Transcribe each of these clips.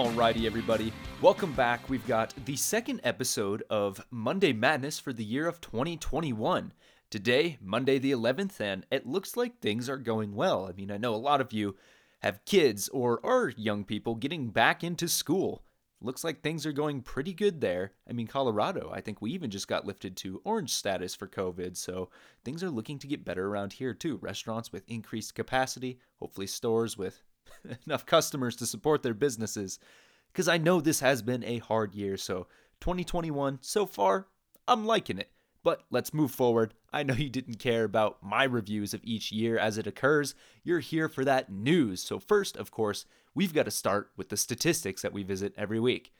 Alrighty, everybody. Welcome back. We've got the second episode of Monday Madness for the year of 2021. Today, Monday the 11th, and it looks like things are going well. I mean, I know a lot of you have kids or are young people getting back into school. Looks like things are going pretty good there. I mean, Colorado, I think we even just got lifted to orange status for COVID, so things are looking to get better around here too. Restaurants with increased capacity, hopefully stores with enough customers to support their businesses. Because I know this has been a hard year, so 2021 so far, I'm liking it. But let's move forward. I know you didn't care about my reviews of each year as it occurs. You're here for that news. So, first, of course, we've got to start with the statistics that we visit every week.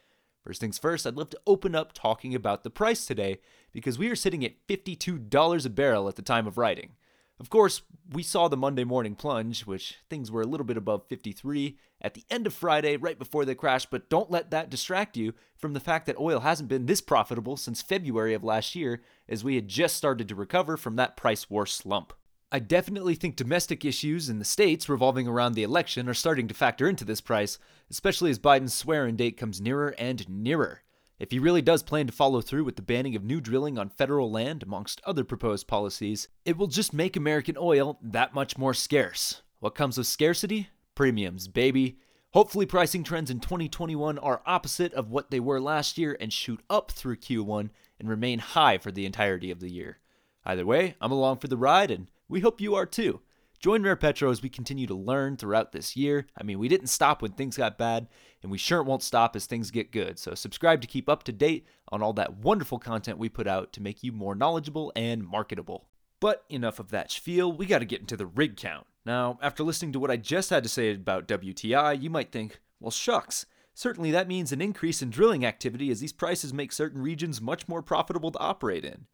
First things first, I'd love to open up talking about the price today because we are sitting at $52 a barrel at the time of writing. Of course, we saw the Monday morning plunge, which things were a little bit above 53 at the end of Friday, right before the crash, but don't let that distract you from the fact that oil hasn't been this profitable since February of last year, as we had just started to recover from that price war slump. I definitely think domestic issues in the states revolving around the election are starting to factor into this price, especially as Biden's swearing date comes nearer and nearer. If he really does plan to follow through with the banning of new drilling on federal land, amongst other proposed policies, it will just make American oil that much more scarce. What comes with scarcity? Premiums, baby. Hopefully, pricing trends in 2021 are opposite of what they were last year and shoot up through Q1 and remain high for the entirety of the year. Either way, I'm along for the ride, and we hope you are too. Join Rare Petro as we continue to learn throughout this year. I mean, we didn't stop when things got bad, and we sure won't stop as things get good. So, subscribe to keep up to date on all that wonderful content we put out to make you more knowledgeable and marketable. But enough of that spiel, we gotta get into the rig count. Now, after listening to what I just had to say about WTI, you might think, well, shucks. Certainly, that means an increase in drilling activity as these prices make certain regions much more profitable to operate in.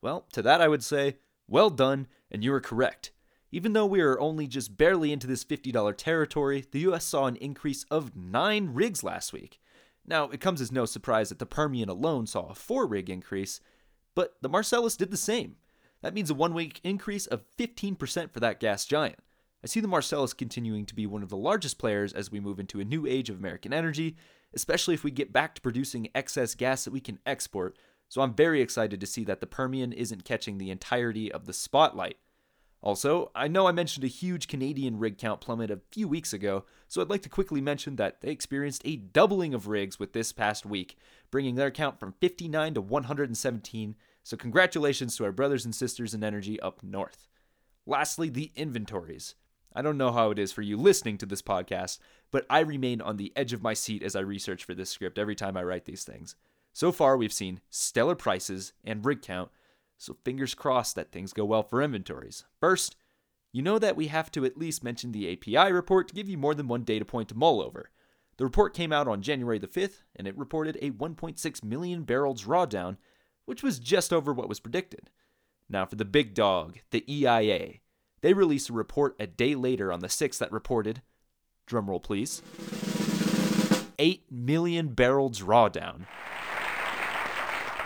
Well, to that I would say, well done, and you are correct. Even though we are only just barely into this $50 territory, the US saw an increase of 9 rigs last week. Now, it comes as no surprise that the Permian alone saw a 4 rig increase, but the Marcellus did the same. That means a one week increase of 15% for that gas giant. I see the Marcellus continuing to be one of the largest players as we move into a new age of American energy, especially if we get back to producing excess gas that we can export. So I'm very excited to see that the Permian isn't catching the entirety of the spotlight. Also, I know I mentioned a huge Canadian rig count plummet a few weeks ago, so I'd like to quickly mention that they experienced a doubling of rigs with this past week, bringing their count from 59 to 117. So, congratulations to our brothers and sisters in energy up north. Lastly, the inventories. I don't know how it is for you listening to this podcast, but I remain on the edge of my seat as I research for this script every time I write these things. So far, we've seen stellar prices and rig count so fingers crossed that things go well for inventories. First, you know that we have to at least mention the API report to give you more than one data point to mull over. The report came out on January the 5th, and it reported a 1.6 million barrel drawdown, which was just over what was predicted. Now for the big dog, the EIA. They released a report a day later on the 6th that reported, drumroll please, 8 million barrel drawdown.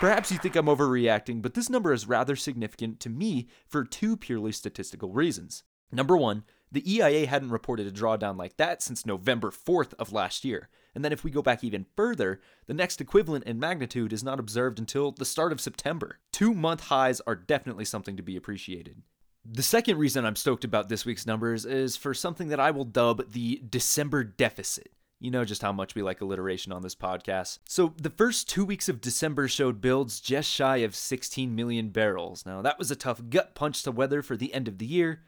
Perhaps you think I'm overreacting, but this number is rather significant to me for two purely statistical reasons. Number one, the EIA hadn't reported a drawdown like that since November 4th of last year. And then if we go back even further, the next equivalent in magnitude is not observed until the start of September. Two month highs are definitely something to be appreciated. The second reason I'm stoked about this week's numbers is for something that I will dub the December deficit. You know just how much we like alliteration on this podcast. So, the first two weeks of December showed builds just shy of 16 million barrels. Now, that was a tough gut punch to weather for the end of the year.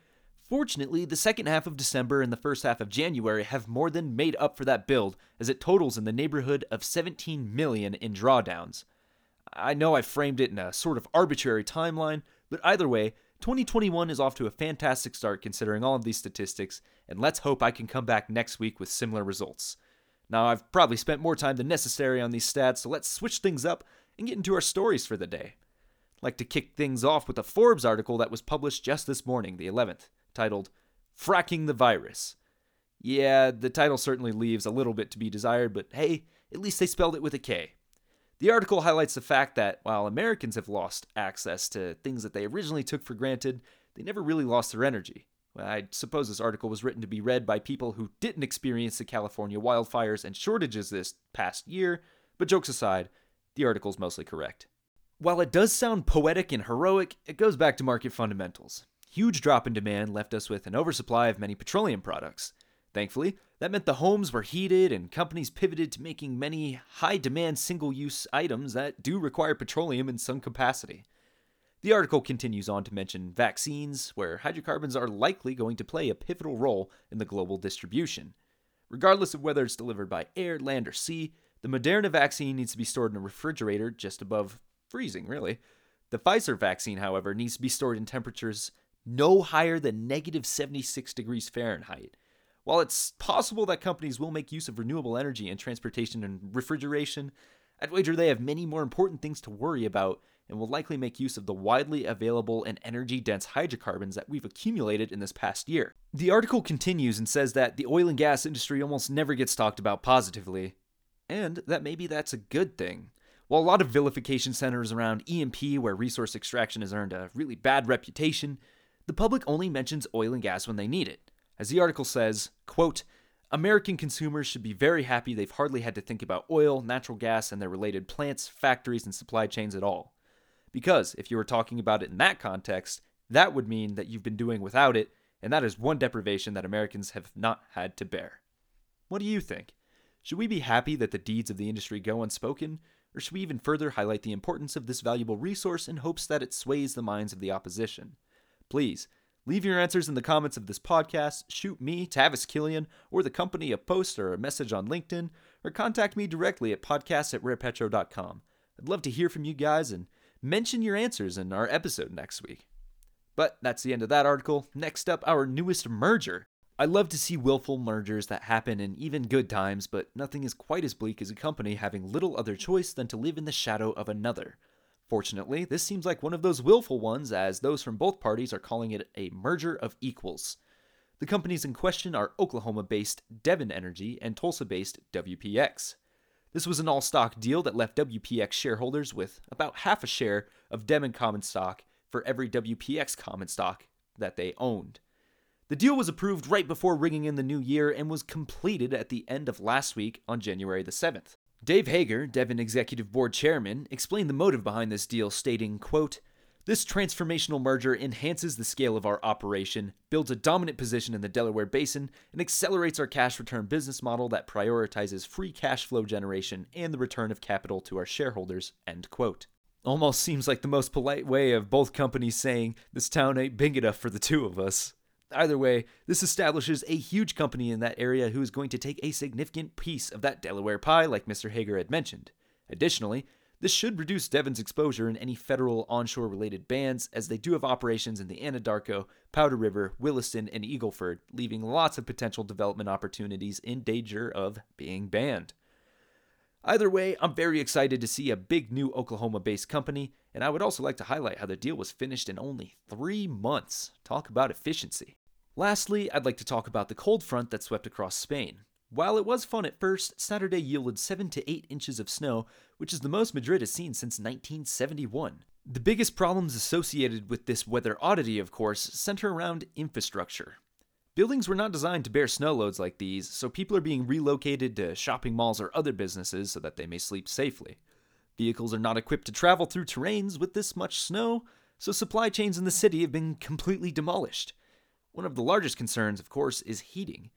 Fortunately, the second half of December and the first half of January have more than made up for that build, as it totals in the neighborhood of 17 million in drawdowns. I know I framed it in a sort of arbitrary timeline, but either way, 2021 is off to a fantastic start considering all of these statistics, and let's hope I can come back next week with similar results. Now, I've probably spent more time than necessary on these stats, so let's switch things up and get into our stories for the day. I'd like to kick things off with a Forbes article that was published just this morning, the 11th, titled Fracking the Virus. Yeah, the title certainly leaves a little bit to be desired, but hey, at least they spelled it with a K. The article highlights the fact that while Americans have lost access to things that they originally took for granted, they never really lost their energy. I suppose this article was written to be read by people who didn't experience the California wildfires and shortages this past year, but jokes aside, the article's mostly correct. While it does sound poetic and heroic, it goes back to market fundamentals. Huge drop in demand left us with an oversupply of many petroleum products. Thankfully, that meant the homes were heated and companies pivoted to making many high demand single use items that do require petroleum in some capacity. The article continues on to mention vaccines, where hydrocarbons are likely going to play a pivotal role in the global distribution. Regardless of whether it's delivered by air, land, or sea, the Moderna vaccine needs to be stored in a refrigerator just above freezing, really. The Pfizer vaccine, however, needs to be stored in temperatures no higher than negative 76 degrees Fahrenheit. While it's possible that companies will make use of renewable energy in transportation and refrigeration, I'd wager they have many more important things to worry about and will likely make use of the widely available and energy dense hydrocarbons that we've accumulated in this past year. The article continues and says that the oil and gas industry almost never gets talked about positively, and that maybe that's a good thing. While a lot of vilification centers around E&P, where resource extraction has earned a really bad reputation, the public only mentions oil and gas when they need it. As the article says, quote, American consumers should be very happy they've hardly had to think about oil, natural gas, and their related plants, factories, and supply chains at all. Because if you were talking about it in that context, that would mean that you've been doing without it, and that is one deprivation that Americans have not had to bear. What do you think? Should we be happy that the deeds of the industry go unspoken, or should we even further highlight the importance of this valuable resource in hopes that it sways the minds of the opposition? Please, leave your answers in the comments of this podcast, shoot me, Tavis Killian, or the company a post or a message on LinkedIn, or contact me directly at podcast at rarepetro.com. I'd love to hear from you guys and mention your answers in our episode next week. But that's the end of that article. Next up, our newest merger. I love to see willful mergers that happen in even good times, but nothing is quite as bleak as a company having little other choice than to live in the shadow of another. Fortunately, this seems like one of those willful ones, as those from both parties are calling it a merger of equals. The companies in question are Oklahoma based Devon Energy and Tulsa based WPX. This was an all stock deal that left WPX shareholders with about half a share of Devon common stock for every WPX common stock that they owned. The deal was approved right before ringing in the new year and was completed at the end of last week on January the 7th. Dave Hager, Devon Executive Board Chairman, explained the motive behind this deal, stating, quote, this transformational merger enhances the scale of our operation, builds a dominant position in the Delaware Basin, and accelerates our cash return business model that prioritizes free cash flow generation and the return of capital to our shareholders. End quote. Almost seems like the most polite way of both companies saying, This town ain't big enough for the two of us. Either way, this establishes a huge company in that area who is going to take a significant piece of that Delaware pie, like Mr. Hager had mentioned. Additionally, this should reduce Devon's exposure in any federal onshore related bans, as they do have operations in the Anadarko, Powder River, Williston, and Eagleford, leaving lots of potential development opportunities in danger of being banned. Either way, I'm very excited to see a big new Oklahoma based company, and I would also like to highlight how the deal was finished in only three months. Talk about efficiency. Lastly, I'd like to talk about the cold front that swept across Spain. While it was fun at first, Saturday yielded 7 to 8 inches of snow, which is the most Madrid has seen since 1971. The biggest problems associated with this weather oddity, of course, center around infrastructure. Buildings were not designed to bear snow loads like these, so people are being relocated to shopping malls or other businesses so that they may sleep safely. Vehicles are not equipped to travel through terrains with this much snow, so supply chains in the city have been completely demolished. One of the largest concerns, of course, is heating.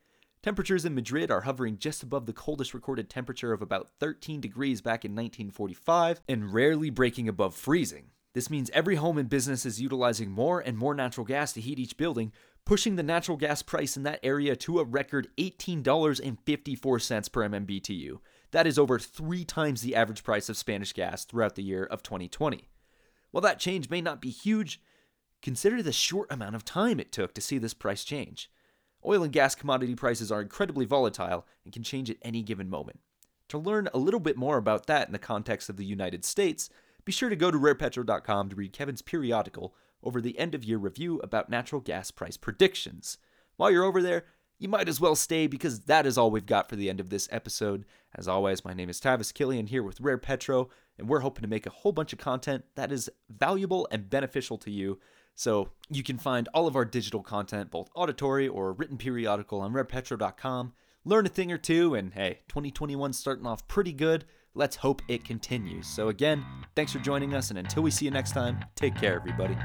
Temperatures in Madrid are hovering just above the coldest recorded temperature of about 13 degrees back in 1945 and rarely breaking above freezing. This means every home and business is utilizing more and more natural gas to heat each building, pushing the natural gas price in that area to a record $18.54 per MMBTU. That is over three times the average price of Spanish gas throughout the year of 2020. While that change may not be huge, consider the short amount of time it took to see this price change. Oil and gas commodity prices are incredibly volatile and can change at any given moment. To learn a little bit more about that in the context of the United States, be sure to go to rarepetro.com to read Kevin's periodical over the end of year review about natural gas price predictions. While you're over there, you might as well stay because that is all we've got for the end of this episode. As always, my name is Tavis Killian here with Rare Petro, and we're hoping to make a whole bunch of content that is valuable and beneficial to you So you can find all of our digital content, both auditory or written periodical, on rarepetro.com. Learn a thing or two, and hey, 2021 starting off pretty good. Let's hope it continues. So, again, thanks for joining us, and until we see you next time, take care, everybody.